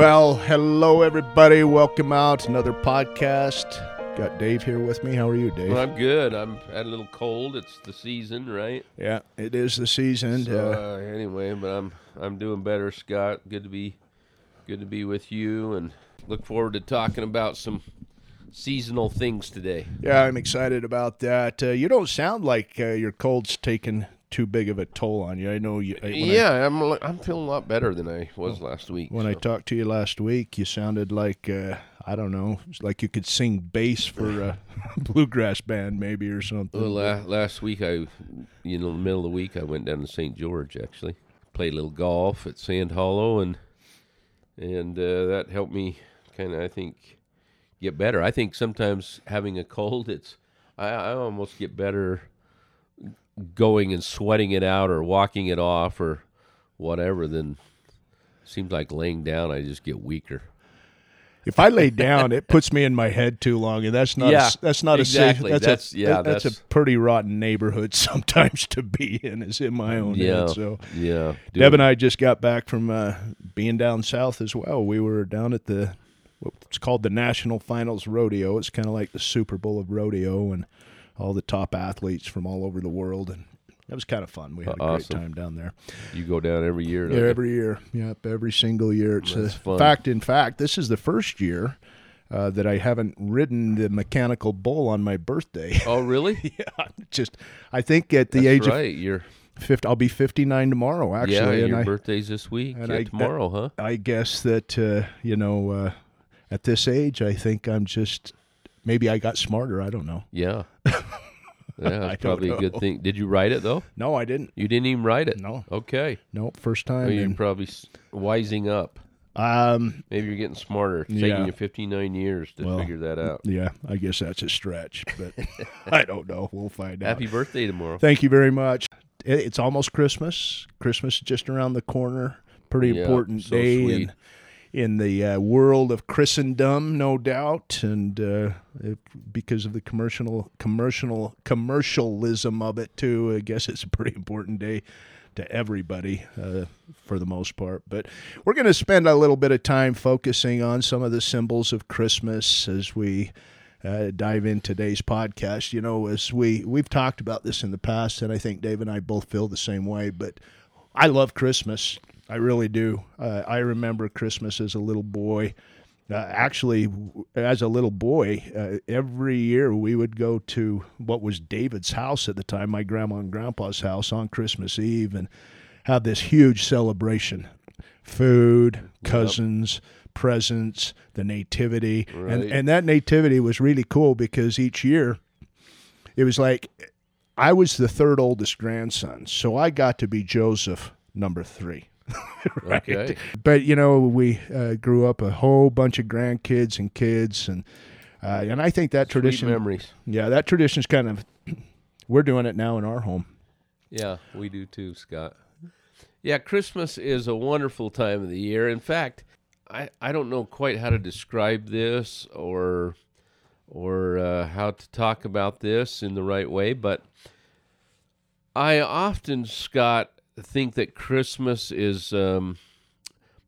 Well, hello everybody. Welcome out another podcast. Got Dave here with me. How are you, Dave? Well, I'm good. I'm had a little cold. It's the season, right? yeah, it is the season. So, uh, anyway, but I'm I'm doing better, Scott. Good to be good to be with you, and look forward to talking about some seasonal things today. yeah, I'm excited about that. Uh, you don't sound like uh, your cold's taken too big of a toll on you. I know you. I, yeah, I'm li- I'm feeling a lot better than I was last week. when I talked to you last week, you sounded like uh, I don't know, like you could sing bass for a bluegrass band, maybe or something. Well, la- last week I, you know, in the middle of the week I went down to St. George actually, played a little golf at Sand Hollow, and and uh, that helped me kind of I think get better. I think sometimes having a cold, it's I, I almost get better going and sweating it out or walking it off or whatever than seems like laying down. I just get weaker. If I lay down, it puts me in my head too long, and that's not. Yeah, s that's not exactly. a safe. That's, That's- a, yeah, that- that's, that's- a pretty rotten neighborhood sometimes to be in. Is in my own Yeah, head. So yeah. Deb and I just got back from uh, being down south as well. We were down at the what's called the National Finals Rodeo. It's kind of like the Super Bowl of rodeo, and all the top athletes from all over the world, and that was kind of fun. We had a Awesome. great time down there. you go down every year. don't Yeah, you? every year. Yep, every single year. It's a That's fun. fact. In fact, this is the first year uh, that I haven't ridden the mechanical bull on my birthday. Oh, really? yeah, just I think at the That's age right. You're of fifty, I'll be fifty nine tomorrow. Actually, yeah, and your I, birthday's this week. and yeah, I- tomorrow, huh? I guess that uh, you know uh, at this age, I think I'm just maybe I got smarter. I don't know. Yeah. Yeah, that's probably a good thing. Did you write it though? No, I didn't. You didn't even write it. No, Okay. no, first time. Well, you're and, probably s- wising up. um, Maybe you're getting smarter. It's Yeah. taking you 59 years to Well, figure that out. yeah, I guess that's a stretch, but I don't know. We'll find out. Happy birthday tomorrow. Thank you very much. It- It's almost Christmas. Christmas is just around the corner. Pretty Yeah, important so day sweet. in in the uh, world of Christendom, no doubt, and uh, it, because of the commercial commercial commercialism of it too. I guess it's a pretty important day to everybody uh, for the most part. But we're going to spend a little bit of time focusing on some of the symbols of Christmas as we uh, dive in today's podcast. You know, as we we've talked about this in the past, and I think Dave and I both feel the same way. But I love Christmas. I really do. Uh, I remember Christmas as a little boy. Uh, actually, as a little boy, uh, every year we would go to what was David's house at the time, my grandma and grandpa's house on Christmas Eve, and have this huge celebration. Food, cousins, presents, the nativity, and and that nativity was really cool because each year it was like I was the third oldest grandson, so I got to be Joseph number three. right? Okay. But you know, we uh, grew up a whole bunch of grandkids and kids, and uh, and I think that Sweet tradition, memories. yeah, that tradition's kind of we're doing it now in our home. Yeah, we do too, Scott. Yeah, Christmas is a wonderful time of the year. In fact, I, I don't know quite how to describe this or or uh, how to talk about this in the right way, but I often, Scott, think that Christmas is um,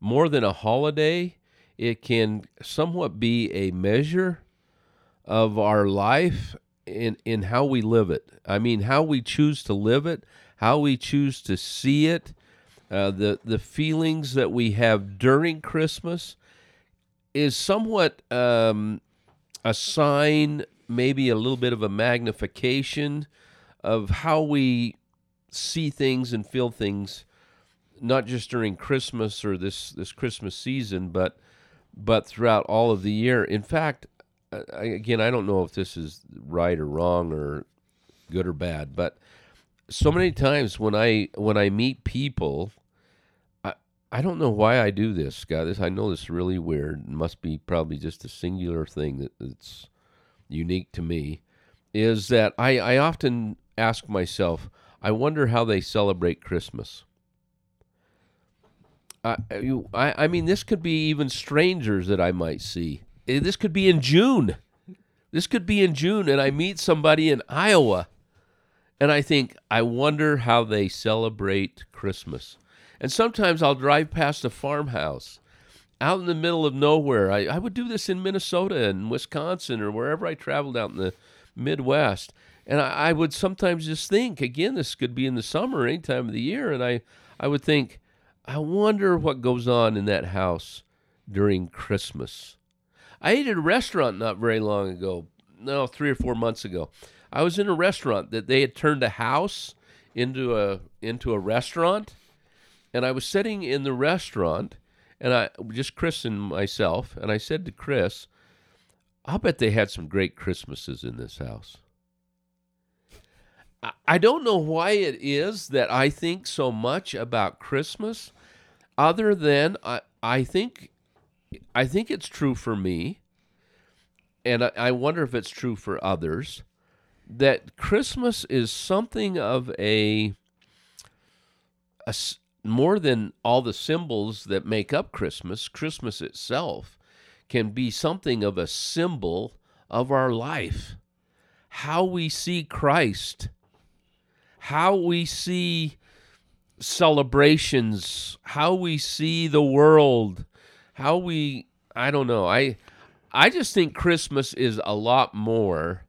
more than a holiday. It can somewhat be a measure of our life in in how we live it. I mean, how we choose to live it, how we choose to see it, uh, the the feelings that we have during Christmas is somewhat um, a sign, maybe a little bit of a magnification of how we see things and feel things, not just during Christmas or this this Christmas season, but but throughout all of the year. In fact, I- again, I don't know if this is right or wrong or good or bad, but so many times when I when I meet people, I I don't know why I do this, Scott. This I know this is really weird. It must be probably just a singular thing that, that's unique to me. Is that I I often ask myself, I wonder how they celebrate Christmas. I, you- I, I mean, this could be even strangers that I might see. Eh, This could be in June. This could be in June, and I meet somebody in Iowa, and I think, I wonder how they celebrate Christmas. And sometimes I'll drive past a farmhouse, out in the middle of nowhere. I, I would do this in Minnesota and Wisconsin or wherever I traveled out in the Midwest. And I, I would sometimes just think, again, this could be in the summer, any time of the year, and I, I would think, I wonder what goes on in that house during Christmas. I ate at a restaurant not very long ago, no, three or four months ago. I was in a restaurant that they had turned a house into a into a restaurant, and I was sitting in the restaurant, and I just Chris and myself, and I said to Chris, "I'll bet they had some great Christmases in this house." I- don't know why it is that I think so much about Christmas, other than I, I think I think it's true for me, and I, I wonder if it's true for others, that Christmas is something of a, a more than all the symbols that make up Christmas. Christmas itself can be something of a symbol of our life, how we see Christ, how we see celebrations, how we see the world, how we I don't know. I I just think Christmas is a lot more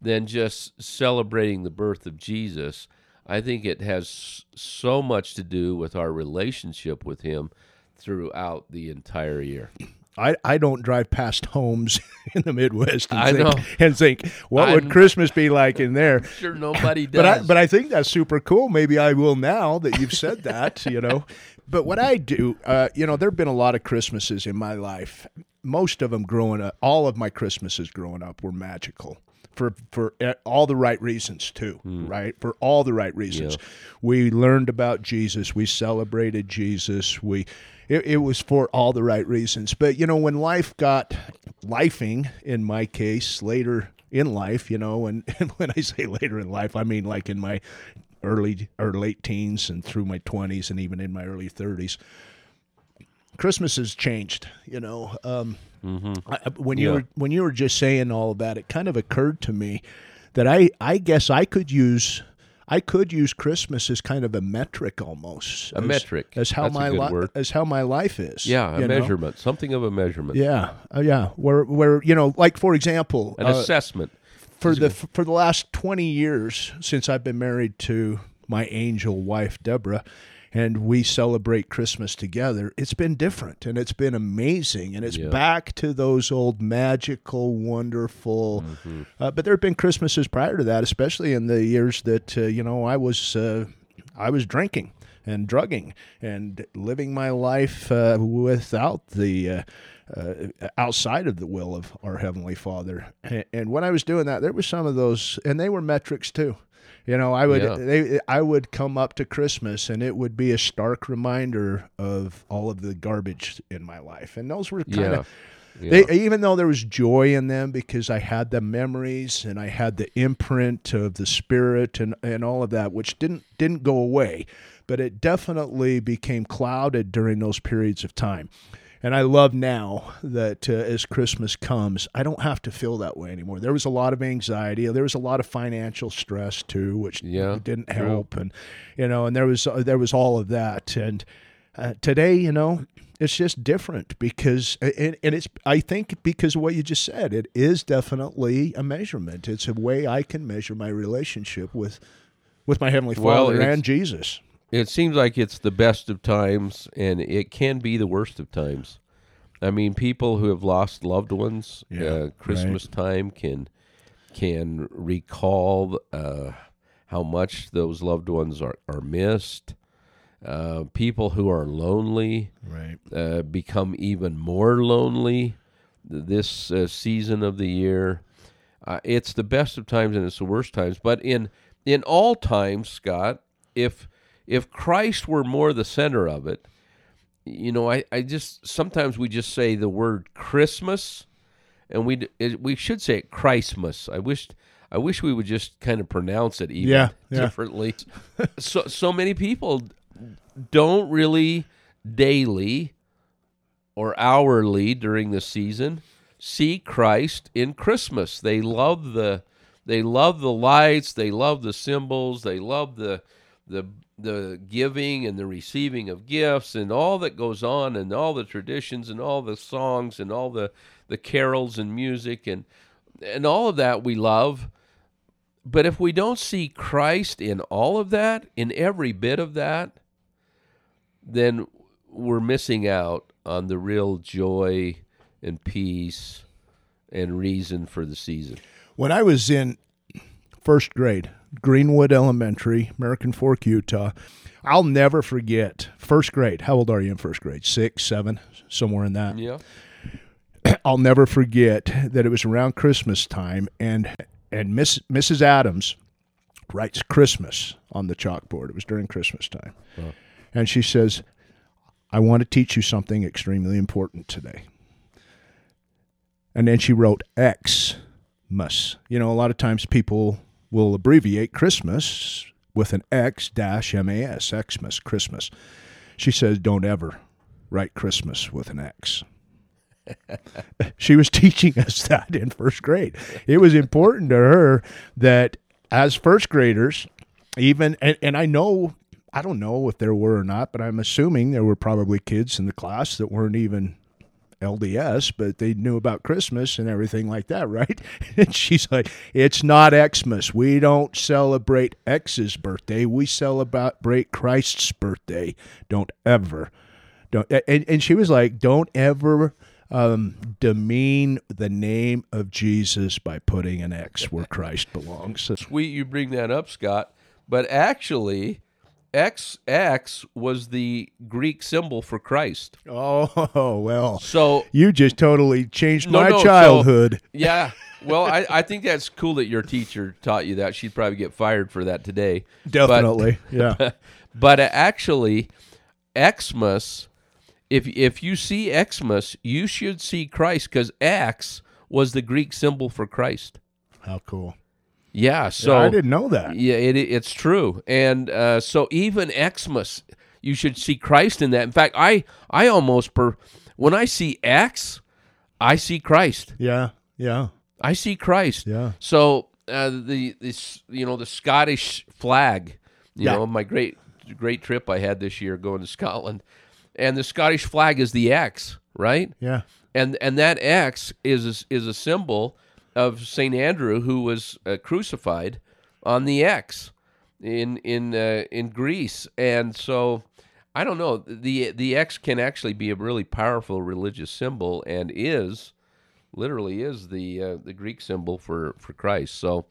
than just celebrating the birth of Jesus. I think it has so much to do with our relationship with him throughout the entire year. I, I don't drive past homes in the Midwest and I think, know. and think what would I'm- Christmas be like in there. Sure nobody does. But I, but I think that's super cool. Maybe I will now that you've said that, you know. But what I do, uh, you know, there have been a lot of Christmases in my life. Most of them growing up, all of my Christmases growing up were magical for for uh, all the right reasons too, right? For all the right reasons. We learned about Jesus. We celebrated Jesus. We it, it was for all the right reasons. But you know, when life got lifing, in my case, later in life, you know, and, and when I say later in life, I mean like in my early or late teens and through my 20s and even in my early 30s. Christmas has changed, you know. Um, I, I- when you Yeah. were when you were just saying all of that, it kind of occurred to me that I I guess I could use I could use Christmas as kind of a metric almost A as- metric. as how That's my life as how my life is. yeah, a you know? measurement, something of a measurement, Yeah, uh, yeah. Where where you know, like for example, an uh, assessment. for the for the last 20 years since I've been married to my angel wife Deborah and we celebrate Christmas together it's been different and it's been amazing and it's Yeah. back to those old magical wonderful Mm-hmm. uh, but there have been Christmases prior to that especially in the years that uh, you know I was uh, I was drinking and drugging and living my life uh, without the uh, uh, outside of the will of our heavenly Father. And, and when I was doing that, there was some of those, and they were metrics too. You know, I would Yeah. they, I would come up to Christmas, and it would be a stark reminder of all of the garbage in my life, and those were kind Yeah. of. Yeah. They, even though there was joy in them because I had the memories and I had the imprint of the spirit and, and all of that, which didn't didn't go away, but it definitely became clouded during those periods of time. And I love now that uh, as Christmas comes, I don't have to feel that way anymore. There was a lot of anxiety. There was a lot of financial stress too, which Yeah, didn't true. help. And you know, and there was uh, there was all of that. And uh, today, you know, it's just different because, and, and it's I think because of what you just said, it is definitely a measurement. It's a way I can measure my relationship with with my heavenly Father it's- and Jesus. It seems like it's the best of times and it can be the worst of times. I mean, people who have lost loved ones, Yeah, uh, Christmas time can can recall uh, how much those loved ones are, are missed. Uh, people who are lonely Right. uh, become even more lonely this uh, season of the year. Uh, it's the best of times and it's the worst times. But in in all times, Scott, if if Christ were more the center of it, you know, I, I just sometimes we just say the word Christmas, and we we should say it Christmas. I wish I wish we would just kind of pronounce it even Yeah, yeah. differently. so so many people don't really daily or hourly during the season see Christ in Christmas. They love the they love the lights, they love the symbols, they love the the the giving and the receiving of gifts and all that goes on and all the traditions and all the songs and all the the carols and music and and all of that we love. But if we don't see Christ in all of that in every bit of that then we're missing out on the real joy and peace and reason for the season. When I was in first grade, Greenwood Elementary, American Fork, Utah, I'll never forget first grade. How old are you in first grade? Six, seven, somewhere in that. yeah I'll never forget that it was around Christmas time, and and Miss Mrs. Adams writes Christmas on the chalkboard. It was during Christmas time, and she says, "I want to teach you something extremely important today." And then she wrote X. Xmas. You know, a lot of times people will abbreviate Christmas with an X dash M A S, Xmas, Christmas. She says, "Don't ever write Christmas with an X." she was teaching us that in first grade. It was important to her that as first graders, even and, and I know I don't know if there were or not, but I'm assuming there were probably kids in the class that weren't even LDS, but they knew about Christmas and everything like that, right? And she's like, "It's not Xmas. We don't celebrate X's birthday. We celebrate Christ's birthday. Don't ever, don't." And, and she was like, "Don't ever." um, demean the name of Jesus by putting an X where Christ belongs. Sweet you bring that up, Scott. But actually, XX was the Greek symbol for Christ. oh well, So you just totally changed No, my no, so- childhood. yeah, well, I, I think that's cool that your teacher taught you that. She'd probably get fired for that today. Definitely, yeah. But uh, actually, Xmas, if if you see Xmas, you should see Christ because X was the Greek symbol for Christ. How cool! Yeah, so I didn't know that. Yeah, it, it's true, and uh, so even Xmas, you should see Christ in that. In fact, I I almost per when I see X, I see Christ. Yeah, yeah, I see Christ. yeah. So uh, the this you know the Scottish flag, you Yeah. know my great great trip I had this year going to Scotland, and the Scottish flag is the X, right? Yeah, and and that X is is a symbol of Saint Andrew who was uh, crucified on the X in in uh, in Greece, and so I don't know the the X can actually be a really powerful religious symbol and is literally is the uh, the Greek symbol for for Christ. So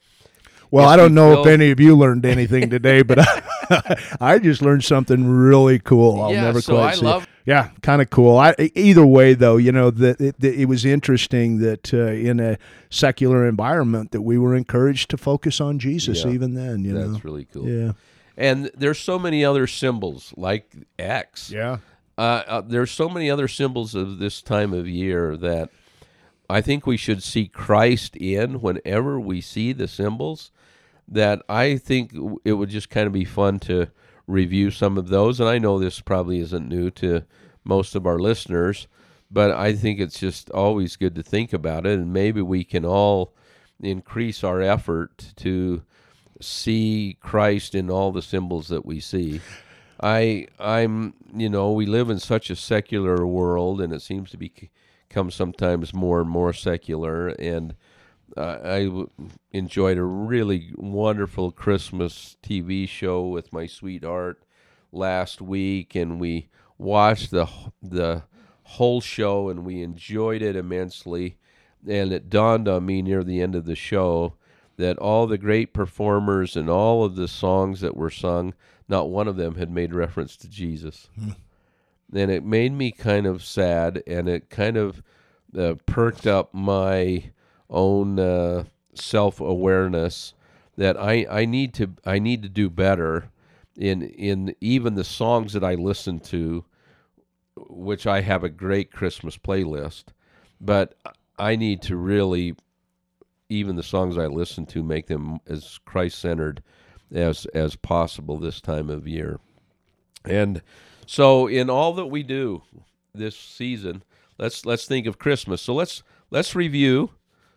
Well, Yes, I don't we know will. if any of you learned anything today, but I, I just learned something really cool. I'll Yeah, never so quite I see. love- Yeah, kind of cool. I, either way, though, you know that it, it was interesting that uh, in a secular environment that we were encouraged to focus on Jesus Yeah, even then. You that's know, really cool. yeah, And there's so many other symbols like X. yeah, uh, uh, there's so many other symbols of this time of year that I think we should see Christ in whenever we see the symbols. That I think it would just kind of be fun to review some of those. And I know this probably isn't new to most of our listeners, but I think it's just always good to think about it. And maybe we can all increase our effort to see Christ in all the symbols that we see. I I'm you know we live in such a secular world and it seems to be become sometimes more and more secular. And uh, I w- enjoyed a really wonderful Christmas TV show with my sweetheart last week. And we watched the the whole show and we enjoyed it immensely. And it dawned on me near the end of the show that all the great performers and all of the songs that were sung, not one of them had made reference to Jesus. And it made me kind of sad, and it kind of uh, perked up my own uh, self awareness that I, I need to I need to do better in in even the songs that I listen to, which I have a great Christmas playlist, but I need to really even the songs I listen to make them as Christ centered as as possible this time of year. And so in all that we do this season, let's let's think of Christmas. So let's let's review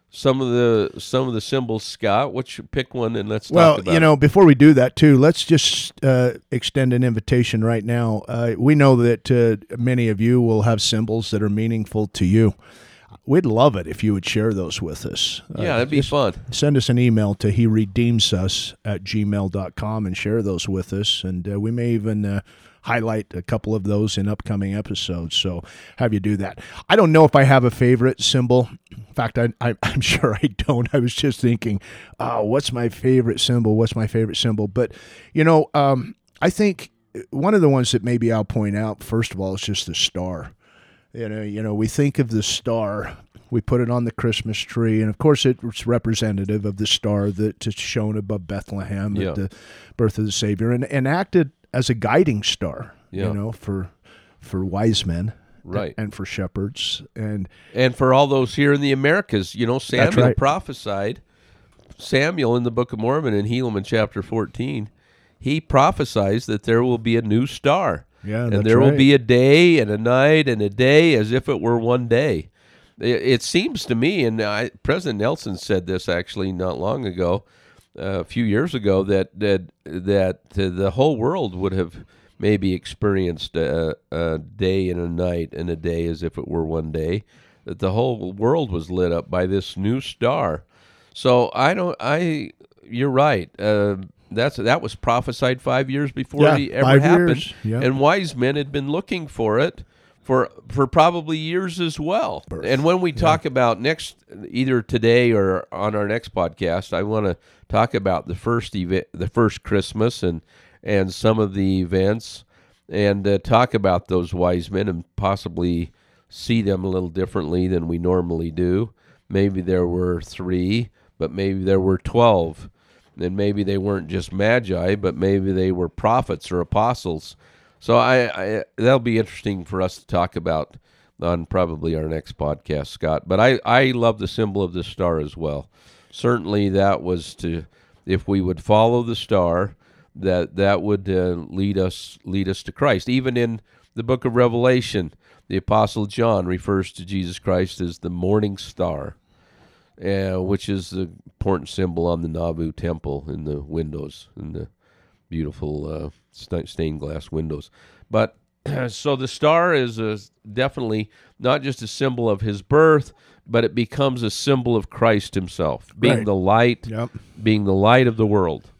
some of the some of the symbols, Scott. What you pick one and let's well, talk about. you it. know, before we do that too, let's just uh, extend an invitation right now. Uh, we know that uh, many of you will have symbols that are meaningful to you. We'd love it if you would share those with us. Uh, yeah, that'd be fun. Send us an email to he redeems us at gmail.com and share those with us. And uh, we may even uh, highlight a couple of those in upcoming episodes. So have you do that. I don't know if I have a favorite symbol. In fact, I, I, I'm sure I don't. I was just thinking, oh, what's my favorite symbol? What's my favorite symbol? But, you know, um, I think one of the ones that maybe I'll point out, first of all, is just the star. You know, you know, we think of the star, we put it on the Christmas tree, and of course, it's representative of the star that's shown above Bethlehem Yeah. at the birth of the Savior, and, and acted as a guiding star. Yeah. You know, for for wise men, Right. and for shepherds, and And for all those here in the Americas, you know, Samuel right. prophesied. Samuel in the Book of Mormon in Helaman chapter 14, he prophesies that there will be a new star. Yeah, and there will right. be a day and a night and a day as if it were one day. It, it seems to me, and I, President Nelson said this actually not long ago, a few years ago, that that that the whole world would have maybe experienced a, a day and a night and a day as if it were one day. That the whole world was lit up by this new star. So I don't. I you're right. Uh, that's that was prophesied five years before Yeah, it ever happened, years, yeah. and wise men had been looking for it for for probably years as well. And when we talk about next, either today or on our next podcast, I want to talk about the first event, the first Christmas, and and some of the events, and uh, talk about those wise men and possibly see them a little differently than we normally do. Maybe there were three, but maybe there were twelve. And maybe they weren't just magi, but maybe they were prophets or apostles. So I, I that'll be interesting for us to talk about on probably our next podcast, Scott. But I, I love the symbol of the star as well. Certainly, that was to if we would follow the star, that that would uh, lead us lead us to Christ. Even in the book of Revelation, the apostle John refers to Jesus Christ as the morning star uh, which is the important symbol on the Nauvoo temple in the windows, in the beautiful uh, stained glass windows. But so the star is a, definitely not just a symbol of his birth, but it becomes a symbol of Christ himself, being Right. the light, Yep. being the light of the world.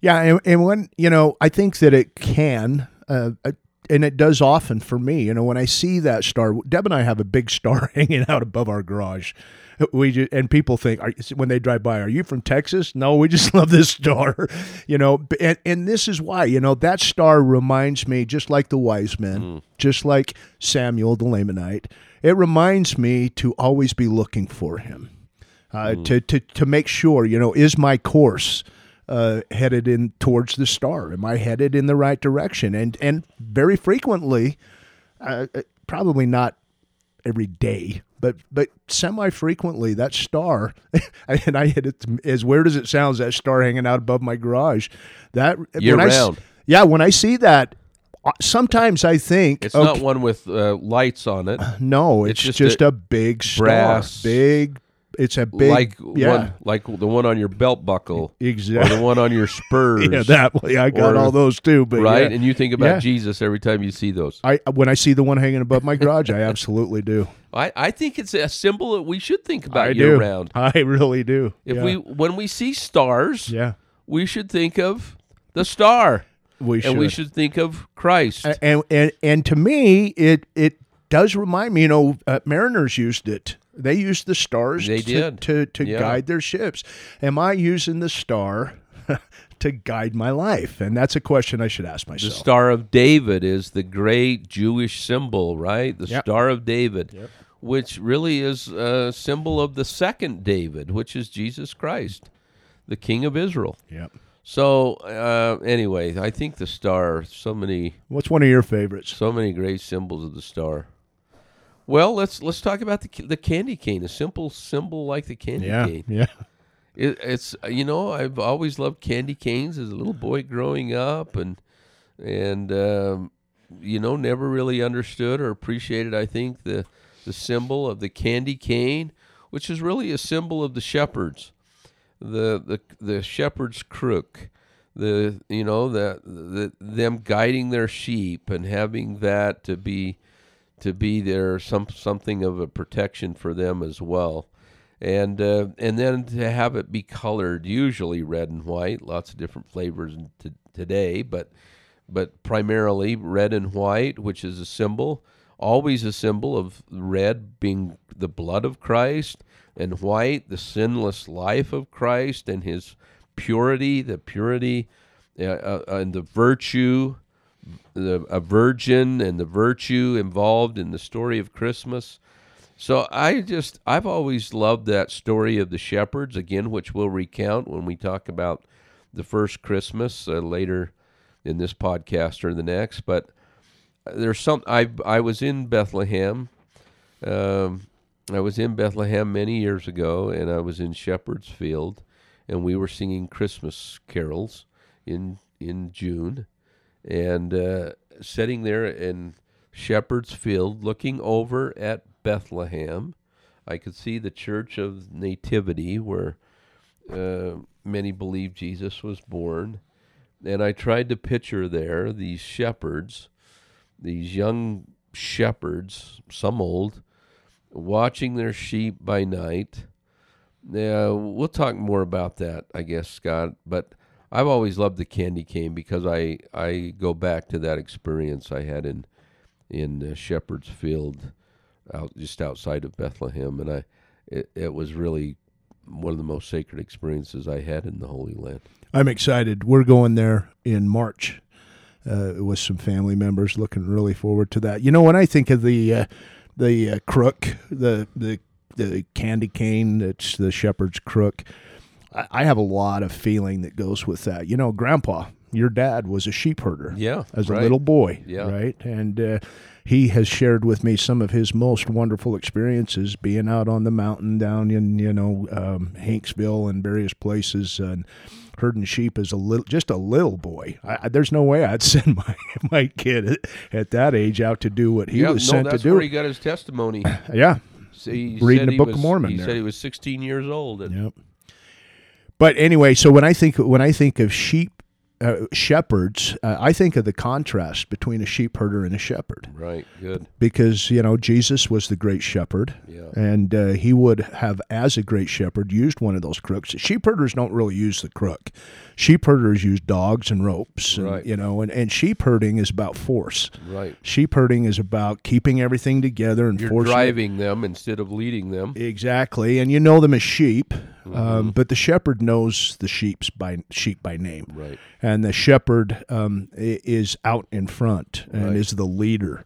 Yeah, and, and when you know, I think that it can, uh, uh, and it does often for me. You know, when I see that star, Deb and I have a big star hanging out above our garage. We ju- and people think are, when they drive by, "Are you from Texas?" No, we just love this star. You know, and and this is why. You know, that star reminds me, just like the wise men, just like Samuel the Lamanite. It reminds me to always be looking for him uh, to, to to make sure you know is my course uh, headed in towards the star am i headed in the right direction and and very frequently uh, uh, probably not every day but but semi frequently that star and i hit it as weird as it sounds that star hanging out above my garage that Year when I round. yeah when i see that uh, sometimes i think It's okay, not one with uh, lights on it, no it's, it's just, just a, a big star brass- big it's a big like yeah one, like the one on your belt buckle, Exactly. or the one on your spurs. Yeah, that way I got Or- all those too. But right? yeah. And you think about Yeah. Jesus every time you see those. I when I see the one hanging above my garage, I absolutely do. I, I think it's a symbol that we should think about I year do. round. I really do. If yeah. we when we see stars, yeah, we should think of the star, we should. and we should think of Christ. And and and to me, it it does remind me. You know, uh, mariners used it. They used the stars. They to, did. to to Yeah. guide their ships. Am I using the star? to guide my life and that's a question i should ask myself. the Star of David is the great Jewish symbol, right? The Yep. Star of David, which really is a symbol of the second David, which is Jesus Christ, the King of Israel. yep So uh, anyway, I think the star. So many, what's one of your favorites so many great symbols of the star. Well, let's let's talk about the the candy cane, a simple symbol like the candy yeah cane. yeah It, it's you know I've always loved candy canes as a little boy growing up, and and um, you know never really understood or appreciated. I think the the symbol of the candy cane, which is really a symbol of the shepherds, the the the shepherd's crook, the you know that the, them guiding their sheep and having that to be to be there some something of a protection for them as well. And uh, and then to have it be colored usually red and white lots of different flavors t- today but but primarily red and white which is a symbol always a symbol of red being the blood of Christ and white the sinless life of Christ and his purity the purity uh, uh, and the virtue the a virgin and the virtue involved in the story of Christmas so I just I've always loved that story of the shepherds again, which we'll recount when we talk about the first Christmas uh, later in this podcast or the next. But there's some I I was in Bethlehem. Um, I was in Bethlehem many years ago, and I was in Shepherd's Field, and we were singing Christmas carols in in June, and uh, sitting there in Shepherd's Field, looking over at Bethlehem. I could see the Church of Nativity, where uh, many believe Jesus was born. And I tried to picture there these shepherds, these young shepherds, some old, watching their sheep by night. Now, we'll talk more about that, I guess, Scott. But I've always loved the candy cane because I, I go back to that experience I had in in uh, Shepherd's Field out just outside of Bethlehem, and I it, it was really one of the most sacred experiences I had in the Holy Land. I'm excited. We're going there in March uh, with some family members. Looking really forward to that. You know, when I think of the uh, the uh, crook, the the the candy cane that's the shepherd's crook, I, I have a lot of feeling that goes with that. You know, Grandpa, your dad was a sheep herder. Yeah, as right. a little boy. Yeah, right, and uh, he has shared with me some of his most wonderful experiences being out on the mountain down in you know um, Hanksville and various places and herding sheep as a little just a little boy. I, there's no way I'd send my my kid at, at, that age out to do what he yeah, was no, sent to do. where he got his testimony. yeah, so he reading the Book was, of Mormon. He there. said he was 16 years old. And yep. But anyway, so when I think when I think of sheep uh, shepherds, uh, I think of the contrast between a sheep herder and a shepherd. Right, good. Because, you know, Jesus was the great shepherd, yeah. and uh, he would have, as a great shepherd, used one of those crooks. Sheep herders don't really use the crook. Sheep herders use dogs and ropes, and, right. you know, and, and sheep herding is about force. Right. Sheep herding is about keeping everything together and You're forcing driving them instead of leading them. Exactly, and you know them as sheep, Mm-hmm. um, but the shepherd knows the sheep's by sheep by name, Right. and the shepherd um, is out in front and Right. is the leader.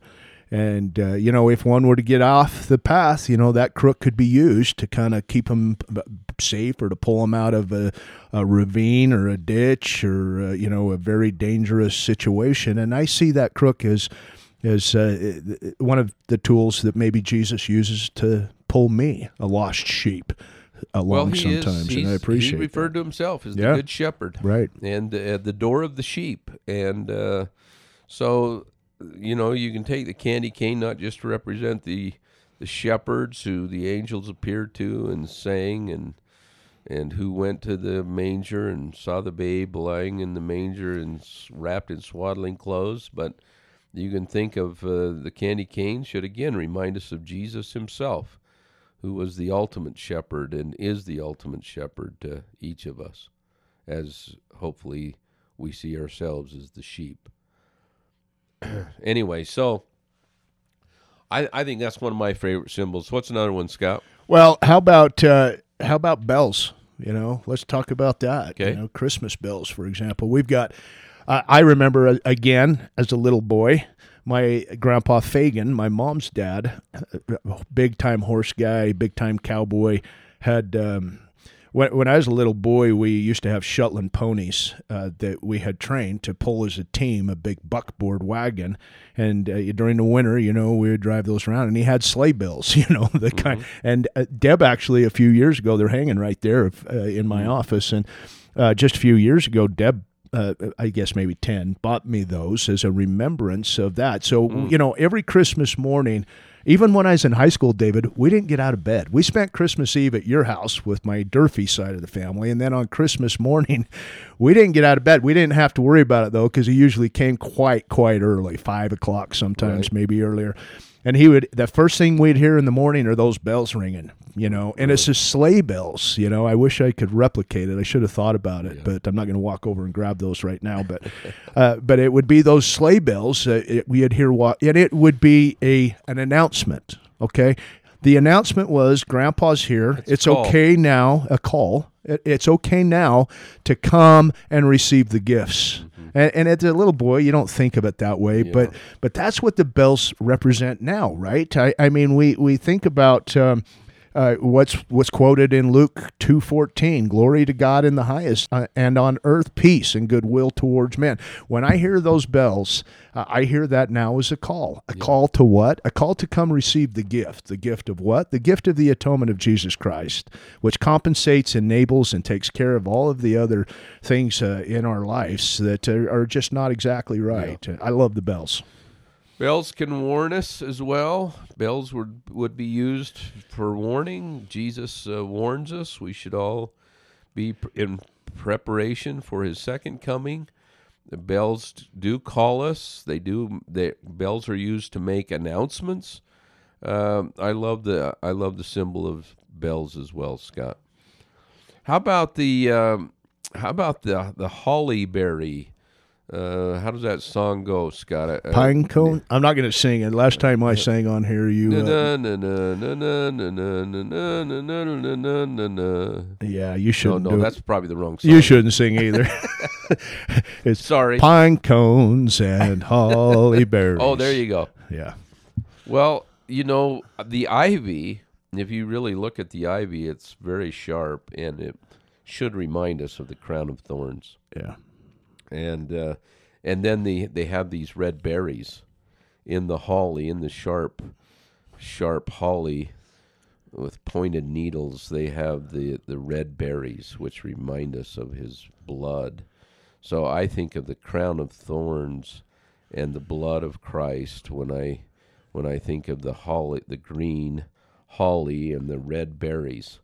And uh, you know, if one were to get off the path, you know that crook could be used to kind of keep them safe or to pull them out of a, a ravine or a ditch or uh, you know a very dangerous situation. And I see that crook as as uh, one of the tools that maybe Jesus uses to pull me, a lost sheep, along well, he is- sometimes, and I appreciate. He referred to himself as Yeah. the good shepherd. right. and uh, the door of the sheep. And uh, so, you know, you can take the candy cane not just to represent the the shepherds who the angels appeared to and sang and and who went to the manger and saw the babe lying in the manger and wrapped in swaddling clothes, but you can think of uh, the candy cane should again remind us of Jesus himself, who was the ultimate shepherd and is the ultimate shepherd to each of us as hopefully we see ourselves as the sheep. anyway, so I I think that's one of my favorite symbols. What's another one, Scott? Well, how about uh, how about bells? You know, let's talk about that. Okay. You know, Christmas bells, for example. We've got. Uh, I remember uh, again as a little boy, my grandpa Fagan, my mom's dad, big time horse guy, big time cowboy, had. Um, when, when I was a little boy, we used to have Shetland ponies uh, that we had trained to pull as a team a big buckboard wagon. And uh, during the winter, you know, we would drive those around. And he had sleigh bells, you know, the kind. And uh, Deb actually, a few years ago, they're hanging right there uh, in my office. And uh, just a few years ago, Deb uh, I guess maybe 10, bought me those as a remembrance of that. So, you know, every Christmas morning, Even when I was in high school, David, we didn't get out of bed. We spent Christmas Eve at your house with my Durfee side of the family, and then on Christmas morning, we didn't get out of bed. We didn't have to worry about it though, because he usually came quite quite early, five o'clock sometimes, Right. maybe earlier. And he would the first thing we'd hear in the morning are those bells ringing, you know, and it's just sleigh bells. You know, I wish I could replicate it. I should have thought about it, but I'm not going to walk over and grab those right now. But, uh, but it would be those sleigh bells. Uh, it, we'd hear what, and it would be a an announcement. Okay, the announcement was Grandpa's here. it's call. okay now. A call. It, it's okay now to come and receive the gifts. And, and as a little boy, you don't think of it that way, but but that's what the bells represent now, right? I, I mean, we we think about um, uh, what's what's quoted in Luke two fourteen: "Glory to God in the highest, uh, and on earth peace and goodwill towards men." When I hear those bells, uh, I hear that now as a call. A call to what? A call to come receive the gift. The gift of what? The gift of the atonement of Jesus Christ, which compensates, enables, and takes care of all of the other things uh, in our lives that are, are just not exactly right. I love the bells. Bells can warn us as well. Bells would would be used for warning. Jesus uh, warns us. We should all be in preparation for His second coming. The bells do call us. They do. The bells are used to make announcements. Um, I love the I love the symbol of bells as well, Scott. How about the um, how about the the holly berry? Uh, how does that song go, Scott? I, I, Pine cone. I'm not going to sing it. Last time I sang on here, you. Yeah, you shouldn't. No, no, that's probably the wrong song. You shouldn't sing either. it's sorry. Pine cones and holly berries. oh, there you go. Yeah. Well, you know the ivy. If you really look at the ivy, it's very sharp, and it should remind us of the crown of thorns. Yeah, and uh, and then the they have these red berries in the holly, in the sharp sharp holly with pointed needles. They have the the red berries which remind us of his blood. So I think of the crown of thorns and the blood of Christ when I when I think of the holly, the green holly and the red berries.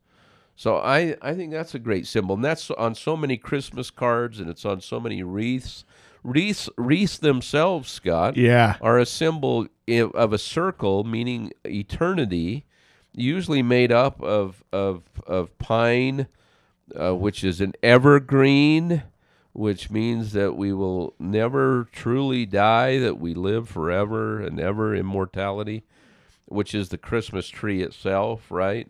So I, I think that's a great symbol, and that's on so many Christmas cards, and it's on so many wreaths. Wreaths, wreaths themselves, Scott, Yeah. are a symbol of a circle, meaning eternity, usually made up of of of pine, uh, which is an evergreen, which means that we will never truly die, that we live forever and ever immortality, which is the Christmas tree itself, right?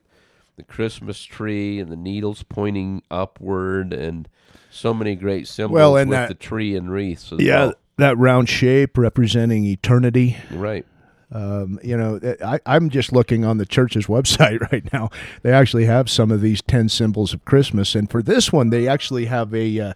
The Christmas tree and the needles pointing upward, and so many great symbols Well, and with that- the tree and wreaths. As Yeah. well. That round shape representing eternity. right. Um, you know, I, I'm just looking on the church's website right now. They actually have some of these 10 symbols of Christmas. And for this one, they actually have a, uh,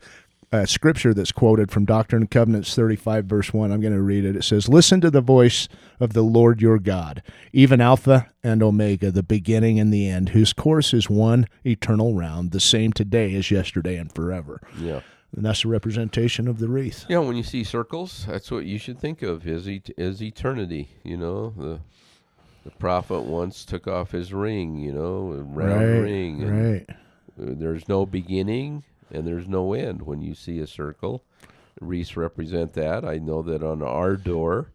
a scripture that's quoted from Doctrine and Covenants 35, verse 1. I'm going to read it. It says, Listen to the voice of the Lord your God, even Alpha and Omega, the beginning and the end, whose course is one eternal round, the same today as yesterday and forever. Yeah. And that's a representation of the wreath. Yeah, when you see circles, that's what you should think of is et- is eternity. You know, the the prophet once took off his ring. You know, a round right. ring. Right. There's no beginning and there's no end when you see a circle. Wreaths represent that. I know that on our door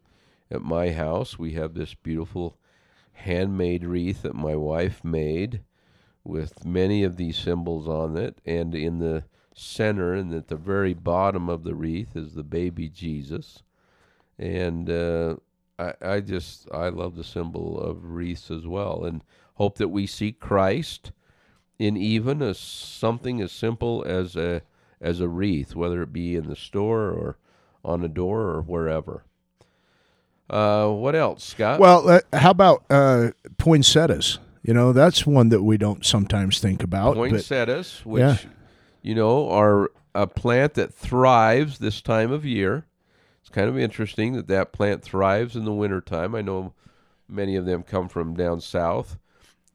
at my house we have this beautiful handmade wreath that my wife made with many of these symbols on it and in the center and at the very bottom of the wreath is the baby Jesus and uh, I, I just I love the symbol of wreaths as well and hope that we see Christ in even a something as simple as a as a wreath whether it be in the store or on a door or wherever uh, what else Scott Well, uh, how about uh, poinsettias? You know, that's one that we don't sometimes think about. but- poinsettias, which Yeah. you know are a plant that thrives this time of year. It's kind of interesting that that plant thrives in the wintertime. I know many of them come from down south,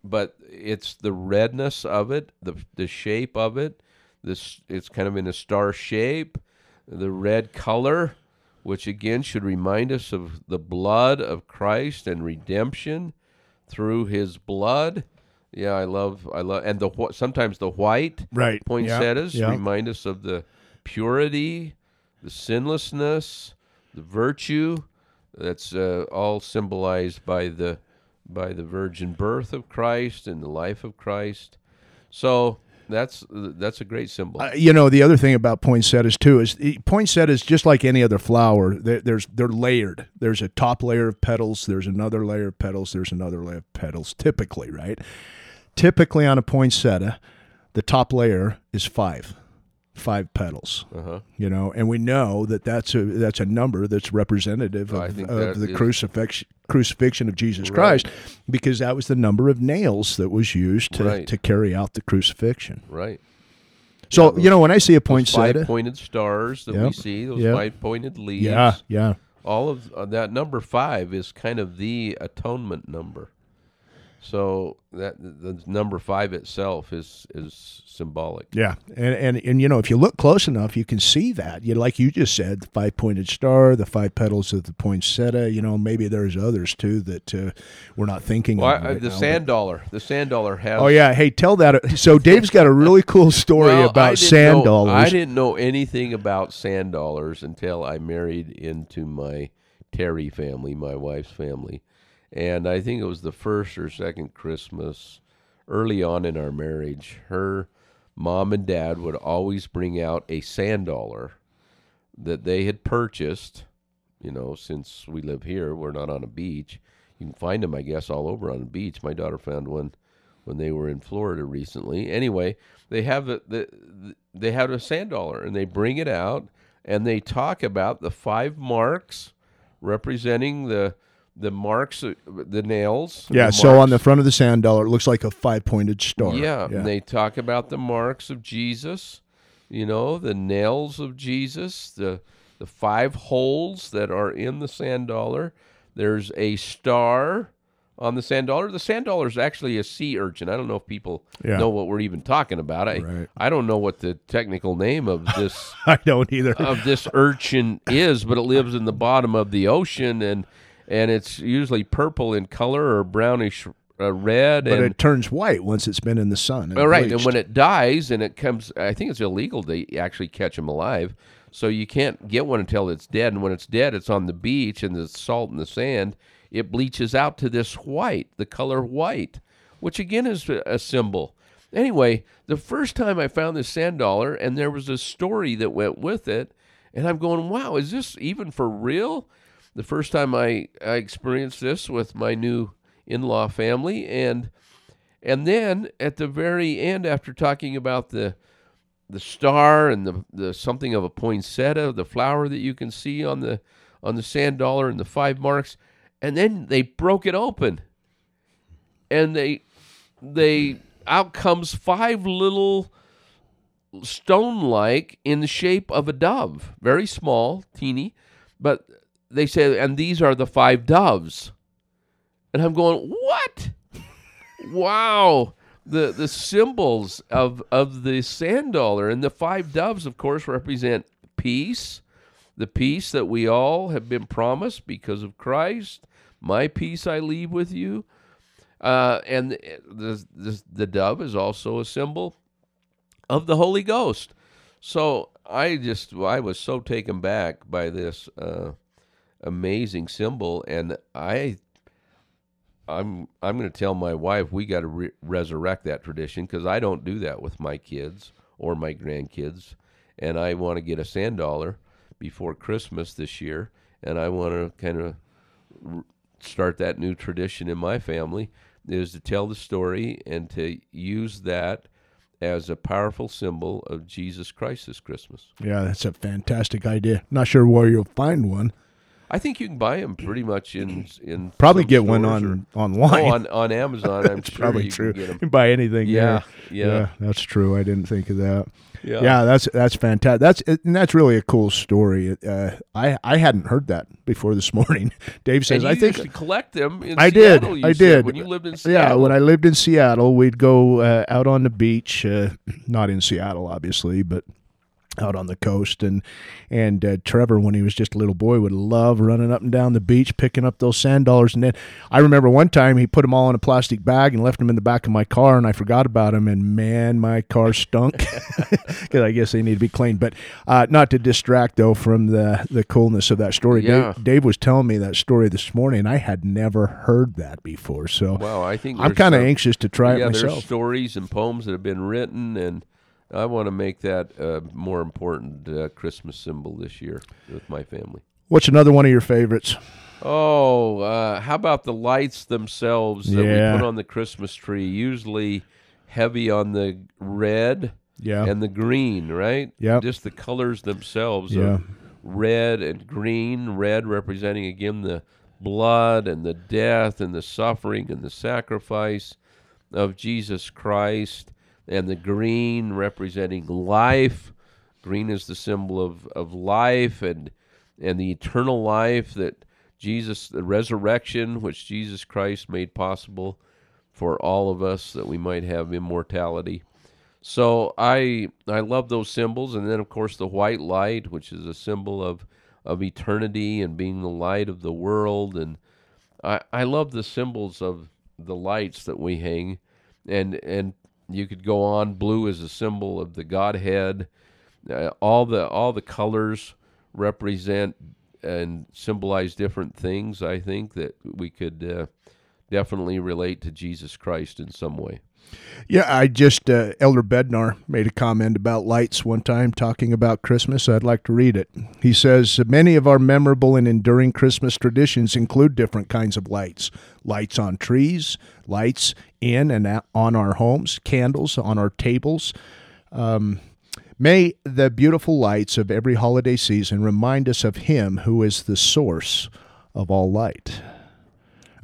but it's the redness of it, the the shape of it. This it's kind of in a star shape, the red color which again should remind us of the blood of Christ and redemption through His blood. Yeah, I love, I love, and the sometimes the white Right. poinsettias Yeah. yeah. remind us of the purity, the sinlessness, the virtue. That's uh, all symbolized by the by the virgin birth of Christ and the life of Christ. So that's that's a great symbol. Uh, you know the other thing about poinsettias too is poinsettias just like any other flower they're, there's they're layered there's a top layer of petals there's another layer of petals there's another layer of petals typically right typically on a poinsettia the top layer is five five petals uh-huh. you know and we know that that's a that's a number that's representative of, of the is- crucifixion crucifixion of Jesus Right. Christ because that was the number of nails that was used to, Right. to carry out the crucifixion Right. so those- you know when I see a poinsettia five-pointed stars that we see, those Yep. five-pointed leaves. yeah yeah all of uh, that number five is kind of the atonement number. So that the number five itself is is symbolic. Yeah, and, and and you know if you look close enough, you can see that. You like you just said, the five pointed star, the five petals of the poinsettia. You know, maybe there's others too that uh, we're not thinking Well, of. I, right the now, sand dollar, the sand dollar has. Oh yeah, hey, tell that. So Dave's got a really cool story Well, about sand know- dollars. I didn't know anything about sand dollars until I married into my Terry family, my wife's family, and I think it was the first or second Christmas early on in our marriage. Her mom and dad would always bring out a sand dollar that they had purchased. You know, since we live here, we're not on a beach. You can find them, I guess, all over on the beach. My daughter found one when they were in Florida recently. Anyway, they have the, the, the they have a sand dollar and they bring it out and they talk about the five marks representing the the marks uh, the nails. yeah, the so on the front of the sand dollar, it looks like a five pointed star. Yeah, and they talk about the marks of Jesus, you know, the nails of Jesus, the the five holes that are in the sand dollar. There's a star on the sand dollar. The sand dollar is actually a sea urchin. I don't know if people Yeah. know what we're even talking about. I Right. I don't know what the technical name of this I don't either. of this urchin is, but it lives in the bottom of the ocean and and it's usually purple in color or brownish uh, red but and it turns white once it's been in the sun. and all right, and when it dies and it comes, I think it's illegal to actually catch them alive. So you can't get one until it's dead. And when it's dead, it's on the beach and the salt and the sand. It bleaches out to this white, the color white, which again is a symbol. Anyway, the first time I found this sand dollar, and there was a story that went with it, and I'm going, wow, is this even for real? The first time I, I experienced this with my new in law family, and and then at the very end, after talking about the the star and the, the something of a poinsettia, the flower that you can see on the on the sand dollar and the five marks, and then they broke it open, and they they out comes five little stone like in the shape of a dove, very small, teeny, but they say, and these are the five doves, and I'm going, what? wow. The the symbols of of the sand dollar. And the five doves of course represent peace the peace that we all have been promised because of Christ. My peace I leave with you. Uh, and the, the the dove is also a symbol of the Holy Ghost. So I just I was so taken back by this uh, amazing symbol and I I'm I'm going to tell my wife we got to re- resurrect that tradition because I don't do that with my kids or my grandkids, and I want to get a sand dollar before Christmas this year, and I want to kind of r- start that new tradition in my family is to tell the story and to use that as a powerful symbol of Jesus Christ this Christmas. yeah, that's a fantastic idea. Not sure where you'll find one. I think you can buy them pretty much in in Probably get one on or- online. Oh, on on Amazon, I'm sure probably you true. can get You can buy anything. Yeah, there. yeah, that's true. I didn't think of that. yeah, Yeah, that's that's fantastic. That's and that's really a cool story. Uh, I I hadn't heard that before this morning. Dave says I think used to collect them. In I did. Seattle, you I did. when you lived in yeah. When I lived in Seattle, we'd go uh, out on the beach. Uh, not in Seattle, obviously, but out on the coast. And and uh, Trevor when he was just a little boy would love running up and down the beach picking up those sand dollars. And then I remember one time he put them all in a plastic bag and left them in the back of my car and I forgot about them and man my car stunk. Because I guess they need to be cleaned. But uh, not to distract though from the the coolness of that story Yeah. Dave, Dave was telling me that story this morning. And I had never heard that before. So Wow, I think I'm kind of anxious to try yeah, it there's myself. stories and poems that have been written, and I want to make that a more important uh, Christmas symbol this year with my family. what's another one of your favorites Oh, uh, how about the lights themselves that Yeah. we put on the Christmas tree? Usually heavy on the red yeah and the green, right? Yep. Just the colors themselves Yeah. of red and green. Red representing again the blood and the death and the suffering and the sacrifice of Jesus Christ, and the green representing life. Green is the symbol of, of life and and the eternal life that Jesus, the resurrection, which Jesus Christ made possible for all of us, that we might have immortality. So I I love those symbols, and then of course the white light, which is a symbol of of eternity and being the light of the world, and I I love the symbols of the lights that we hang, and and you could go on. Blue is a symbol of the Godhead. Uh, all the all the colors represent and symbolize different things. I think that we could uh, definitely relate to Jesus Christ in some way. Yeah, I just uh, Elder Bednar made a comment about lights one time talking about Christmas. I'd like to read it. He says many of our memorable and enduring Christmas traditions include different kinds of lights: lights on trees, lights in and on our homes, candles on our tables. Um, may the beautiful lights of every holiday season remind us of Him who is the source of all light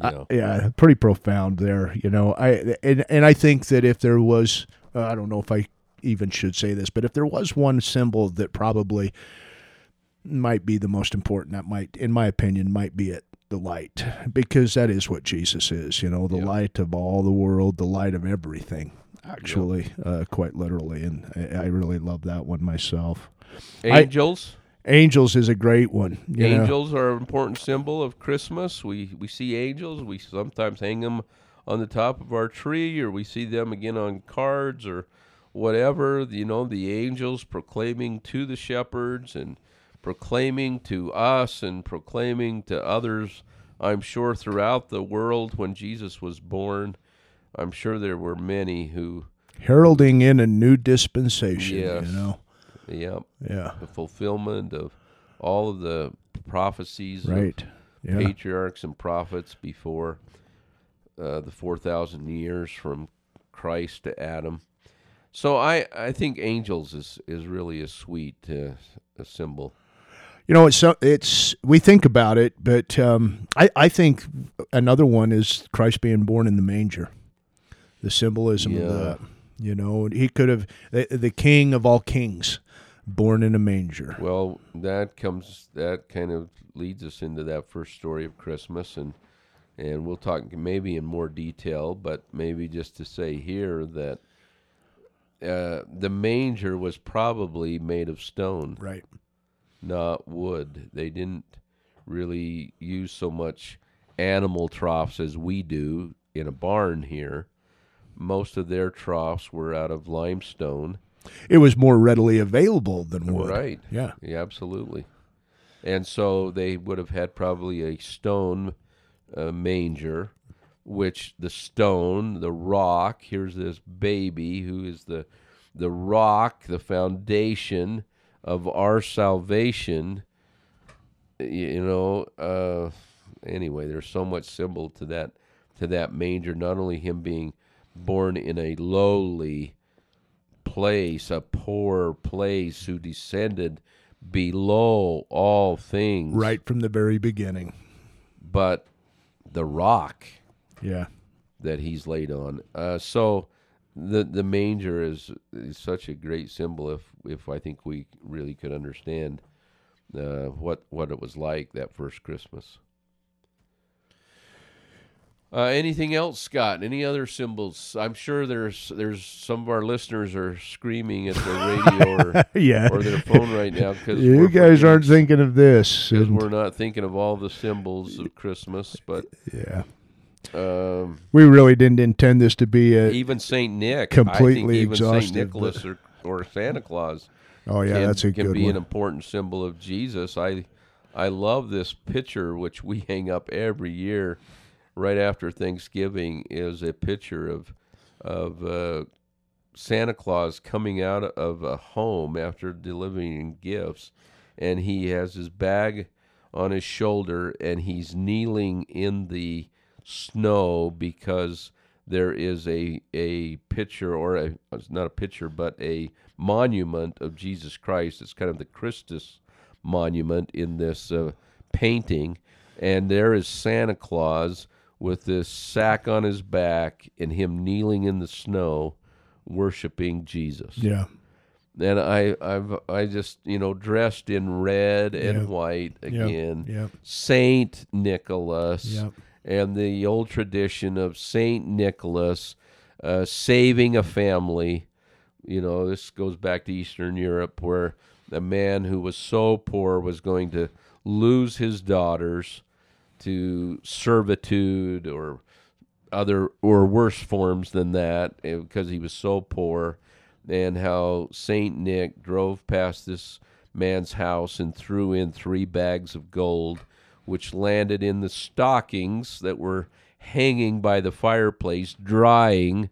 Yeah. yeah, pretty profound there. You know, I and and I think that if there was, uh, I don't know if I even should say this, but if there was one symbol that probably might be the most important, that might, in my opinion, might be it the light, because that is what Jesus is. You know, the light of all the world, the light of everything. Actually, uh, quite literally, and I, I really love that one myself. I- Angels. Angels is a great one. you know. Angels are an important symbol of Christmas. We we see angels. We sometimes hang them on the top of our tree, or we see them again on cards or whatever. You know, the angels proclaiming to the shepherds and proclaiming to us and proclaiming to others. I'm sure throughout the world when Jesus was born, I'm sure there were many who, heralding in a new dispensation. Yes. You know, yeah, yeah, the fulfillment of all of the prophecies of right, yeah. patriarchs and prophets before uh, the 4,000 years from Christ to Adam. So I, I think angels is, is really a sweet uh, a symbol. You know, it's it's we think about it, but um, I I think another one is Christ being born in the manger, the symbolism of that. You know, he could have the, the King of all kings, born in a manger. Well, that comes that kind of leads us into that first story of Christmas, and and we'll talk maybe in more detail, but maybe just to say here that uh, the manger was probably made of stone. Right. not wood. They didn't really use so much animal troughs as we do in a barn here. Most of their troughs were out of limestone. It was more readily available than wood. Right. Yeah. Yeah, absolutely. And so they would have had probably a stone uh, manger, which the stone, the rock, here's this baby who is the the rock, the foundation of our salvation. You know, uh, anyway, there's so much symbol to that to that manger. Not only him being born in a lowly place, a poor place, who descended below all things. Right from the very beginning. But the rock Yeah. that he's laid on. Uh, so the the manger is, is such a great symbol. If if I think we really could understand uh, what what it was like that first Christmas. Uh, anything else, Scott? Any other symbols? I'm sure there's there's some of our listeners are screaming at the radio or, yeah. or their phone right now because You guys aren't thinking of this. because we're not thinking of all the symbols of Christmas. But yeah. um, We really didn't intend this to be a. even Saint Nick, Completely I think even Saint Nicholas or, or Santa Claus Oh yeah, can, that's a can be one. an important symbol of Jesus. I I love this picture which we hang up every year right after Thanksgiving is a picture of of uh, Santa Claus coming out of a home after delivering gifts and he has his bag on his shoulder and he's kneeling in the snow because there is a a picture or a it's not a picture but a monument of Jesus Christ. It's kind of the Christus monument in this uh, painting, and there is Santa Claus with this sack on his back and him kneeling in the snow, worshiping Jesus. yeah. And I I've I just you know dressed in red and Yeah. white again. Yeah. Saint Nicholas Yep. and the old tradition of Saint Nicholas uh, saving a family. You know, this goes back to Eastern Europe, where a man who was so poor was going to lose his daughters to servitude or other or worse forms than that eh, because he was so poor and how Saint Nick drove past this man's house and threw in three bags of gold which landed in the stockings that were hanging by the fireplace drying.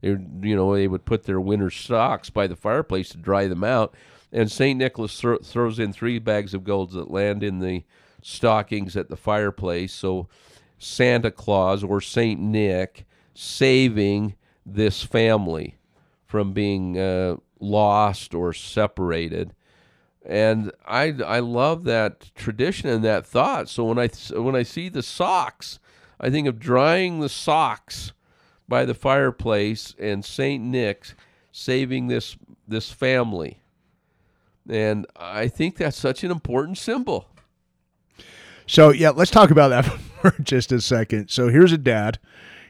They you know they would put their winter socks by the fireplace to dry them out. And Saint Nicholas thro- throws in three bags of gold that land in the stockings at the fireplace so Santa Claus or Saint Nick saving this family from being uh, lost or separated. And I, I love that tradition and that thought. So when I when I see the socks, I think of drying the socks by the fireplace and Saint Nick saving this this family. And I think that's such an important symbol. So yeah, let's talk about that for just a second. So here's a dad.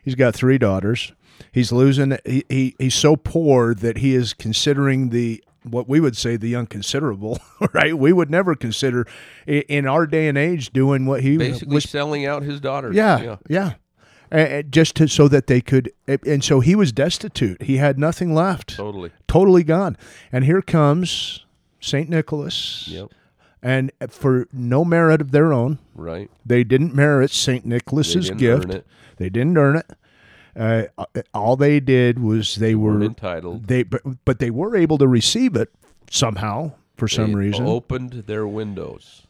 He's got three daughters. He's losing. He, he he's so poor that he is considering the what we would say the unconsiderable. Right? We would never consider in our day and age doing what he Basically was. selling out his daughters. Yeah, yeah. Uh, just to, so that they could, and so he was destitute. He had nothing left, Totally. totally gone. And here comes Saint Nicholas, Yep. And for no merit of their own, Right. they didn't merit St. They Nicholas's didn't gift. They didn't earn it. Uh, all they did was they Weren't were entitled. they, but, but they were able to receive it somehow for some reason, opened their windows.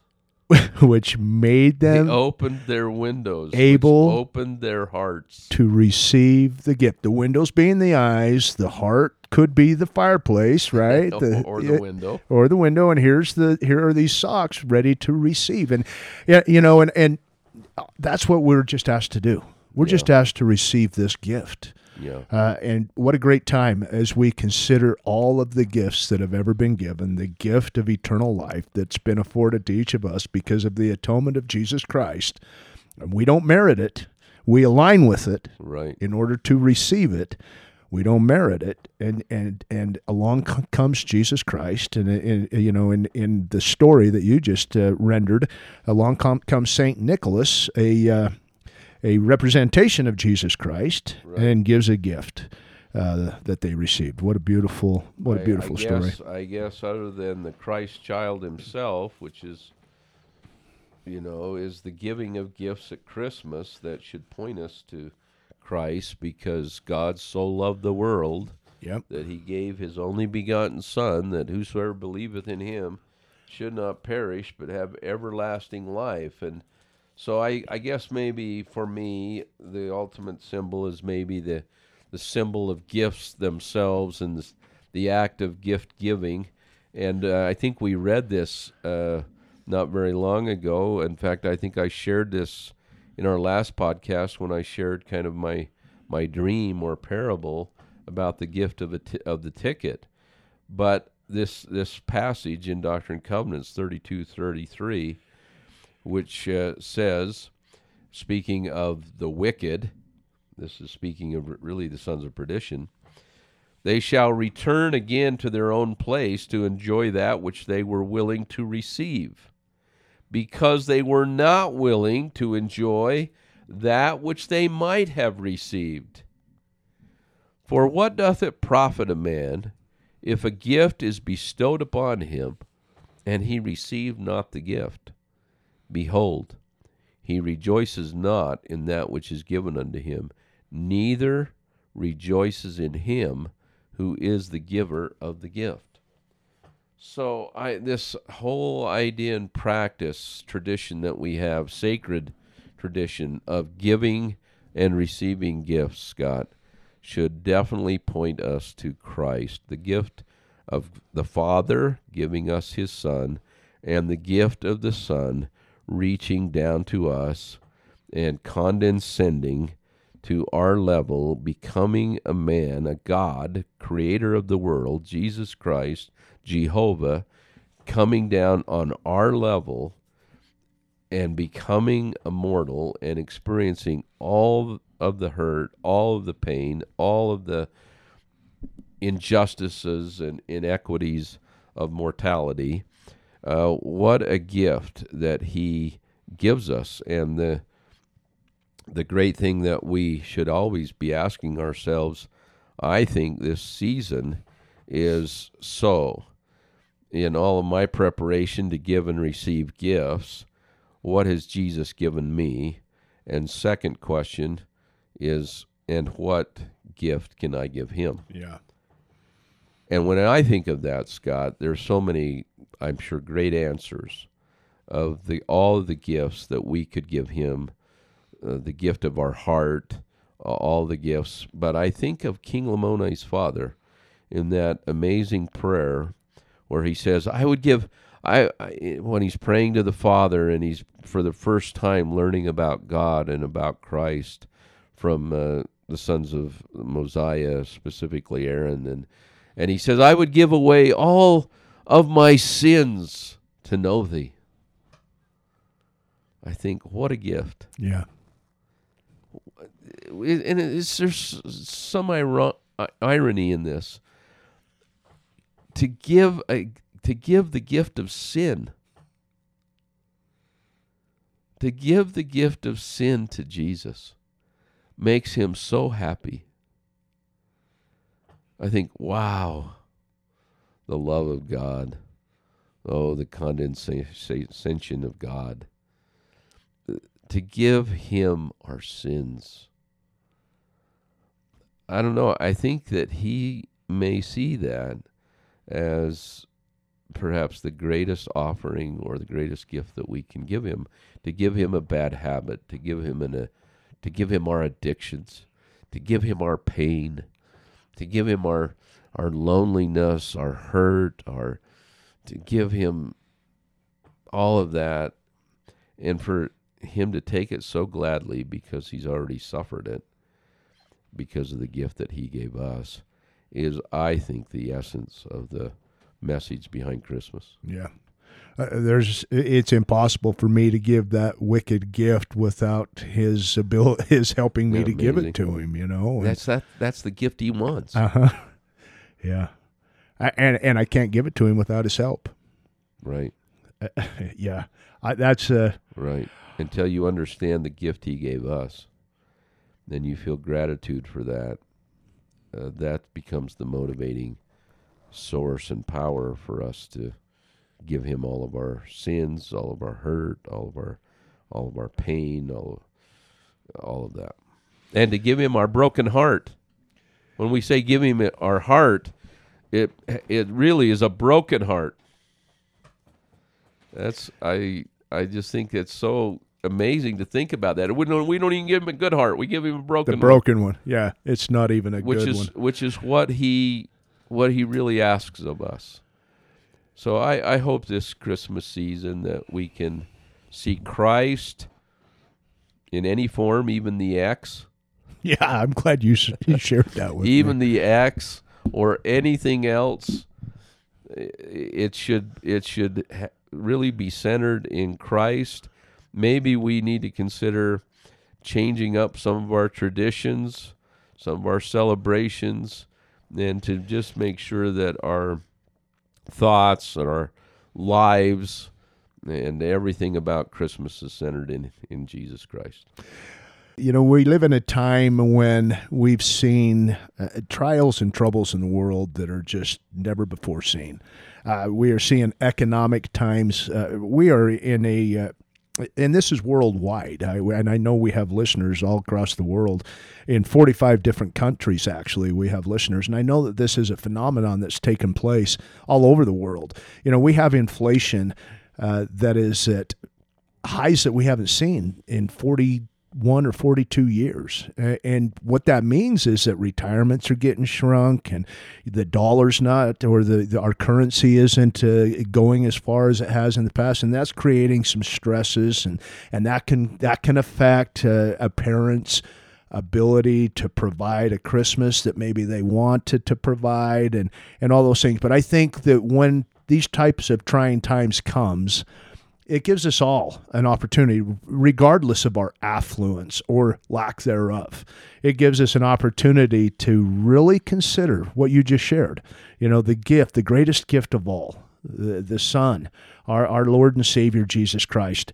which made them they opened their windows. able opened their hearts. to receive the gift. The windows being the eyes, the heart could be the fireplace, right? The- or the window. or the window. And here's the here are these socks ready to receive. And yeah, you know, and and that's what we're just asked to do. We're just asked to receive this gift. Yeah. Uh, and what a great time as we consider all of the gifts that have ever been given, the gift of eternal life that's been afforded to each of us because of the atonement of Jesus Christ. And we don't merit it, we align with it Right. in order to receive it. We don't merit it, and and and along c- comes Jesus Christ, and in, you know, in in the story that you just uh, rendered, along com- comes Saint Nicholas, a uh, a representation of Jesus Christ, and gives a gift uh, that they received. What a beautiful, what a I- beautiful I story. guess, I guess other than the Christ child himself, which is, you know, is the giving of gifts at Christmas that should point us to Christ because God so loved the world Yep. that he gave his only begotten Son, that whosoever believeth in him should not perish but have everlasting life. And so I, I guess maybe for me, the ultimate symbol is maybe the, the symbol of gifts themselves and the, the act of gift giving. And uh, I think we read this uh, not very long ago. In fact, I think I shared this in our last podcast when I shared kind of my my dream or parable about the gift of a of the ticket. But this this passage in Doctrine and Covenants thirty two thirty three, which uh, says, speaking of the wicked, this is speaking of really the sons of perdition, they shall return again to their own place to enjoy that which they were willing to receive, because they were not willing to enjoy that which they might have received. For what doth it profit a man if a gift is bestowed upon him, and he receive not the gift? Behold, he rejoices not in that which is given unto him, neither rejoices in him who is the giver of the gift. So I this whole idea and practice tradition that we have, sacred tradition of giving and receiving gifts, Scott, should definitely point us to Christ, the gift of the Father giving us his Son, and the gift of the Son reaching down to us and condescending to our level, becoming a man, a God, creator of the world, Jesus Christ, Jehovah, coming down on our level and becoming a mortal and experiencing all of the hurt, all of the pain, all of the injustices and inequities of mortality. Uh, what a gift that he gives us, and the the great thing that we should always be asking ourselves, I think, this season is so. In all of my preparation to give and receive gifts, what has Jesus given me? And second question is, and what gift can I give him? Yeah. And when I think of that, Scott, there's so many, I'm sure, great answers of the all of the gifts that we could give him uh, the gift of our heart, uh, all the gifts. But I think of King Lamoni's father in that amazing prayer where he says, "I would give." I, I, when he's praying to the Father and he's for the first time learning about God and about Christ from uh, the sons of Mosiah, specifically Aaron, and and he says, "I would give away all of my sins to know Thee." I think what a gift. Yeah and it's, there's some irony in this. To give a to give the gift of sin, to give the gift of sin to Jesus, makes him so happy. I think, wow, the love of God. Oh, the condescension of God. To give him our sins I don't know. I think that he may see that as perhaps the greatest offering or the greatest gift that we can give him to give him a bad habit to give him an, a to give him our addictions to give him our pain to give him our our loneliness our hurt our to give him all of that and for him to take it so gladly because he's already suffered it because of the gift that he gave us is I think the essence of the message behind Christmas. Yeah. Uh, there's it's impossible for me to give that wicked gift without his ability his helping me to amazing? give it to him you know and, that's that that's the gift he wants uh-huh yeah I, and and I can't give it to him without his help right uh, yeah I, that's uh right until you understand the gift he gave us then you feel gratitude for that. Uh, that becomes the motivating source and power for us to give him all of our sins, all of our hurt, all of our all of our pain, all all of that. And to give him our broken heart. When we say give him our heart, it it really is a broken heart. That's I I just think it's so amazing to think about that. We don't, we don't even give him a good heart. We give him a broken the broken one. one. Yeah, it's not even a which good is, one. Which is what he what he really asks of us. So I, I hope this Christmas season that we can see Christ in any form, even the X. Yeah, I'm glad you, you shared that with me. even me. the X or anything else. It should it should really be centered in Christ maybe we need to consider changing up some of our traditions, some of our celebrations, and to just make sure that our thoughts and our lives and everything about Christmas is centered in in Jesus Christ. You know, we live in a time when we've seen uh, trials and troubles in the world that are just never before seen. Uh, we are seeing economic times. Uh, we are in a uh, and this is worldwide. I, and I know we have listeners all across the world in 45 different countries, actually. We have listeners. And I know that this is a phenomenon that's taken place all over the world. You know, we have inflation uh, that is at highs that we haven't seen in 40 one or 42 years. And what that means is that retirements are getting shrunk and the dollar's not, or the, the our currency isn't uh, going as far as it has in the past. And that's creating some stresses and, and that can, that can affect uh, a parent's ability to provide a Christmas that maybe they wanted to provide and, and all those things. But I think that when these types of trying times comes, it gives us all an opportunity, regardless of our affluence or lack thereof. It gives us an opportunity to really consider what you just shared. You know, the gift, the greatest gift of all, the, the Son, our, our Lord and Savior Jesus Christ.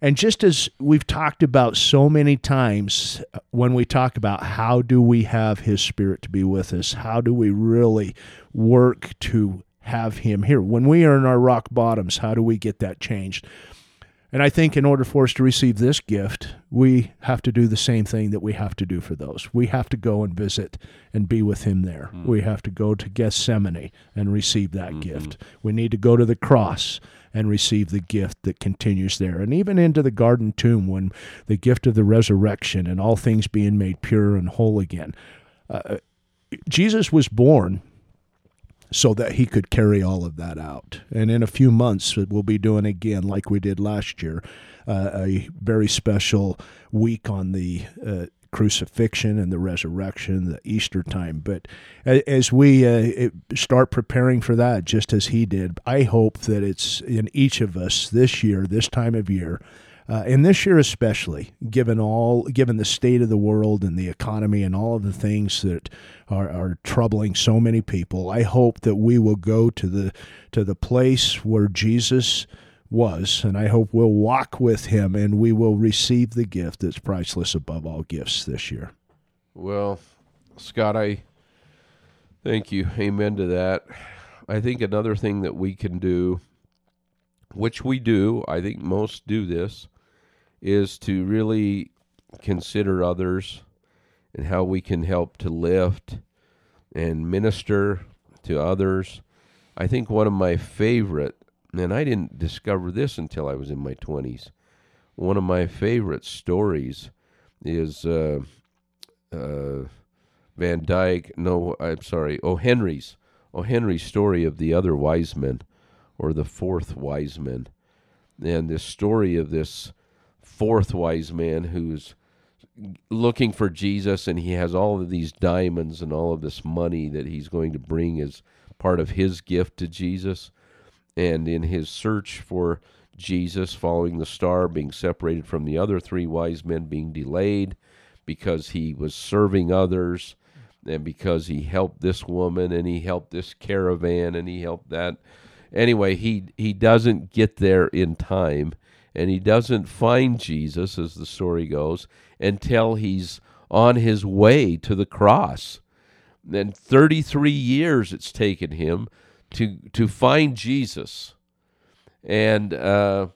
And just as we've talked about so many times uh, when we talk about how do we have His Spirit to be with us, how do we really work to have him here. When we are in our rock bottoms, how do we get that changed? And I think in order for us to receive this gift, we have to do the same thing that we have to do for those. We have to go and visit and be with him there. Mm. We have to go to Gethsemane and receive that mm-hmm. gift. We need to go to the cross and receive the gift that continues there. And even into the garden tomb when the gift of the resurrection and all things being made pure and whole again. Uh, Jesus was born so that he could carry all of that out. And in a few months, we'll be doing again, like we did last year, uh, a very special week on the uh, crucifixion and the resurrection, the Easter time. But as we uh, start preparing for that, just as he did, I hope that it's in each of us this year, this time of year, uh, and this year especially, given all, given the state of the world and the economy and all of the things that are, are troubling so many people, I hope that we will go to the to the place where Jesus was, and I hope we'll walk with him and we will receive the gift that's priceless above all gifts this year. Well, Scott, I thank you. Amen to that. I think another thing that we can do, which we do, I think most do this, is to really consider others and how we can help to lift and minister to others. I think one of my favorite, and I didn't discover this until I was in my 20s, one of my favorite stories is uh, uh, Van Dyke, no, I'm sorry, O. Henry's, O. Henry's story of the other wise men, or the fourth wise man. And this story of this fourth wise man who's looking for Jesus and he has all of these diamonds and all of this money that he's going to bring as part of his gift to Jesus. And in his search for Jesus, following the star, being separated from the other three wise men, being delayed because he was serving others and because he helped this woman and he helped this caravan and he helped that. Anyway, he he doesn't get there in time and he doesn't find Jesus, as the story goes, until he's on his way to the cross. Then 33 years it's taken him to to find Jesus, and uh,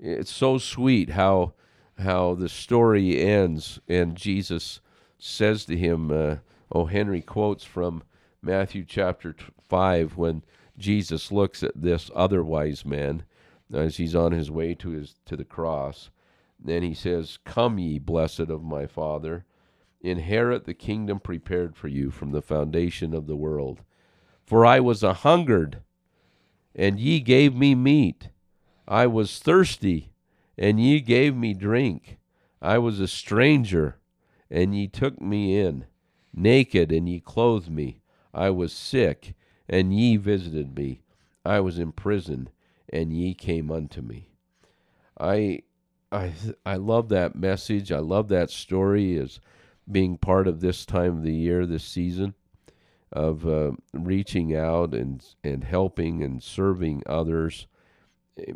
it's so sweet how how the story ends, and Jesus says to him, uh, "Oh, Henry quotes from Matthew chapter five when." Jesus looks at this other wise man as he's on his way to his to the cross. Then he says, "Come ye blessed of my Father, inherit the kingdom prepared for you from the foundation of the world. For I was a hungered, and ye gave me meat. I was thirsty, and ye gave me drink. I was a stranger, and ye took me in. Naked, and ye clothed me. I was sick, and ye visited me. I was in prison, and ye came unto me. I I I love that message. I love that story as being part of this time of the year, this season of uh, reaching out and and helping and serving others,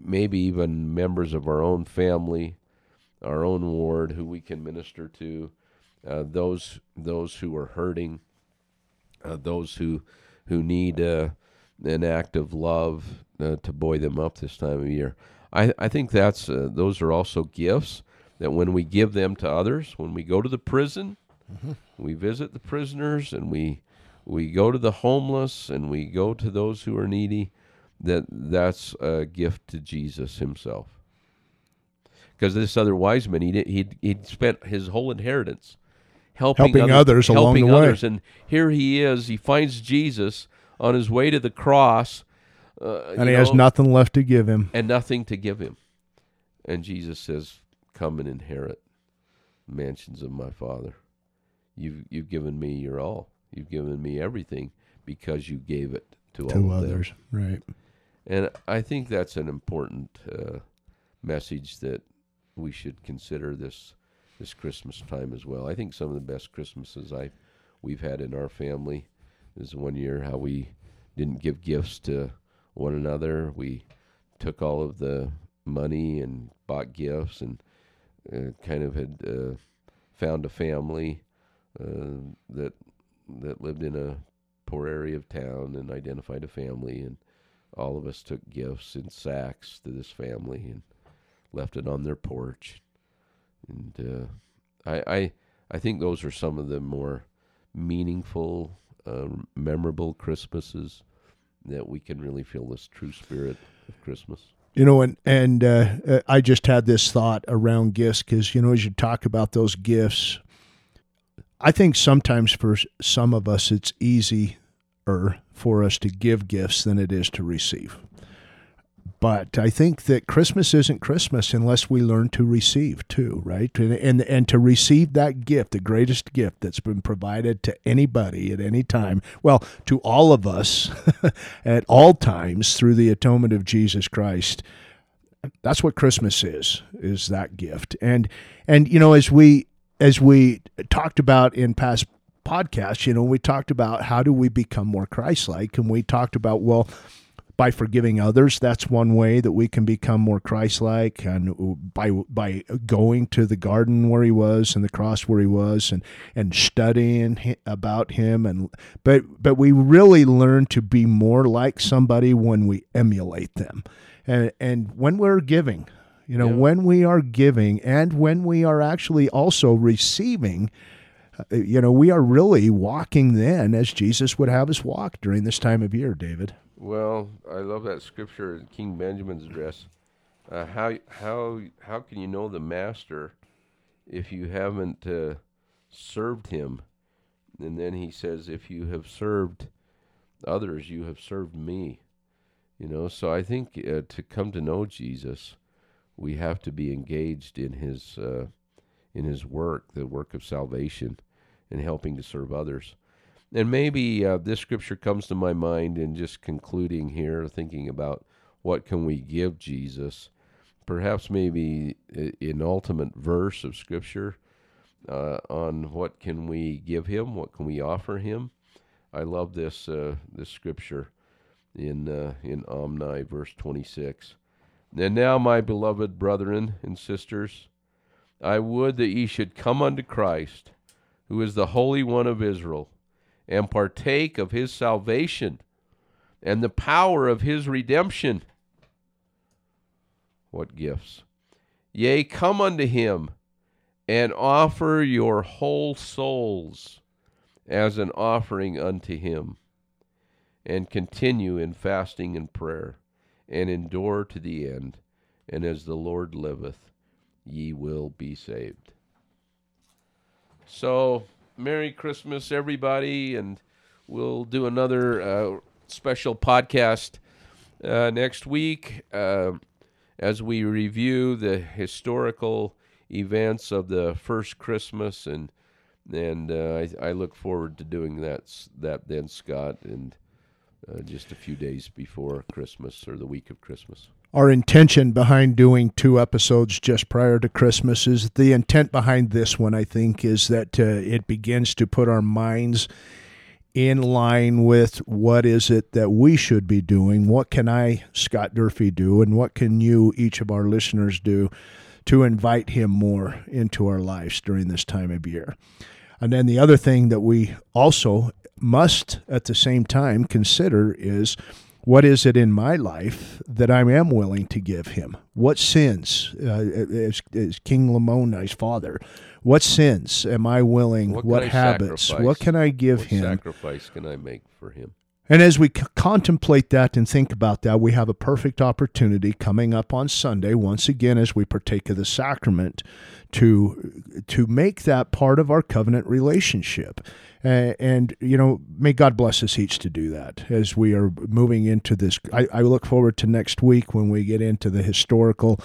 maybe even members of our own family, our own ward, who we can minister to, uh, those those who are hurting, uh, those who who need uh, an act of love uh, to buoy them up this time of year. I, I think that's uh, those are also gifts that when we give them to others, when we go to the prison, mm-hmm. we visit the prisoners, and we we go to the homeless, and we go to those who are needy. That that's a gift to Jesus Himself. Because this other wise man, he he he spent his whole inheritance helping, helping others, others helping along the others. way. And here he is. He finds Jesus on his way to the cross uh, and he know, has nothing left to give him. And nothing to give him. And Jesus says, Come and inherit mansions of my Father. You've, you've given me your all. You've given me everything because you gave it to, to all others. Right. And I think that's an important uh, message that we should consider this this Christmas time as well. I think some of the best Christmases I we've had in our family is one year how we didn't give gifts to one another. We took all of the money and bought gifts and uh, kind of had uh, found a family uh, that that lived in a poor area of town and identified a family. And all of us took gifts in sacks to this family and left it on their porch. And uh, I, I I think those are some of the more meaningful, uh, memorable Christmases that we can really feel this true spirit of Christmas. You know, and and uh, uh I just had this thought around gifts because you know as you talk about those gifts, I think sometimes for some of us it's easier for us to give gifts than it is to receive. But I think that Christmas isn't Christmas unless we learn to receive too, right? And, and and to receive that gift, the greatest gift that's been provided to anybody at any time, well, to all of us at all times through the atonement of Jesus Christ. That's what Christmas is, is that gift. And and you know, as we as we talked about in past podcasts, you know, we talked about how do we become more Christ-like, and we talked about well by forgiving others. That's one way that we can become more Christ-like, and by by going to the garden where he was and the cross where he was, and and studying about him. And but but we really learn to be more like somebody when we emulate them, and and when we're giving. You know, yeah. when we are giving and when we are actually also receiving, uh, you know, we are really walking then as Jesus would have us walk during this time of year, David. Well, I love that scripture in King Benjamin's address. Uh, how how how can you know the master if you haven't uh, served him? And then he says, if you have served others, you have served me. You know, so I think uh, to come to know Jesus, we have to be engaged in his uh, in his work, the work of salvation, and helping to serve others. And maybe uh, this scripture comes to my mind in just concluding here, thinking about what can we give Jesus. Perhaps maybe an ultimate verse of scripture uh, on what can we give him, what can we offer him. I love this uh, this scripture in uh, in Omni verse 26. And now, my beloved brethren and sisters, I would that ye should come unto Christ, who is the Holy One of Israel and partake of his salvation and the power of his redemption. What gifts! Yea, come unto him and offer your whole souls as an offering unto him, and continue in fasting and prayer, and endure to the end. And as the Lord liveth, ye will be saved. So, Merry Christmas, everybody, and we'll do another uh, special podcast uh, next week uh, as we review the historical events of the first Christmas, and and uh, I, I, look forward to doing that that then, Scott, and uh, just a few days before Christmas or the week of Christmas. our intention behind doing two episodes just prior to Christmas is the intent behind this one, I think, is that uh, it begins to put our minds in line with what is it that we should be doing? What can I, Scott Durfee, do? And what can you, each of our listeners, do to invite him more into our lives during this time of year? And then the other thing that we also must at the same time consider is what is it in my life that I am willing to give him? What sins, uh, as, as King Lamoni's father, what sins am I willing? What, What, habits? sacrifice? What can I give him? What him? sacrifice can I make for him? And as we c- contemplate that and think about that, we have a perfect opportunity coming up on Sunday, once again, as we partake of the sacrament, to to make that part of our covenant relationship. Uh, and you know, may God bless us each to do that as we are moving into this. I, I look forward to next week when we get into the historical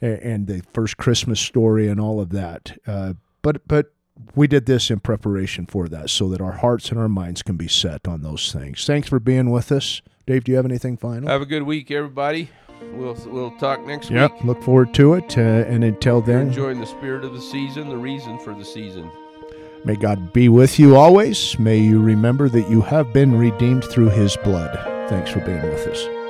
and the first Christmas story and all of that. Uh, but but we did this in preparation for that so that our hearts and our minds can be set on those things. Thanks for being with us. Dave, do you have anything final? Have a good week, everybody. We'll we'll talk next Yep. week. Look forward to it. Uh, and until then, enjoying the spirit of the season, the reason for the season. May God be with you always. May you remember that you have been redeemed through his blood. Thanks for being with us.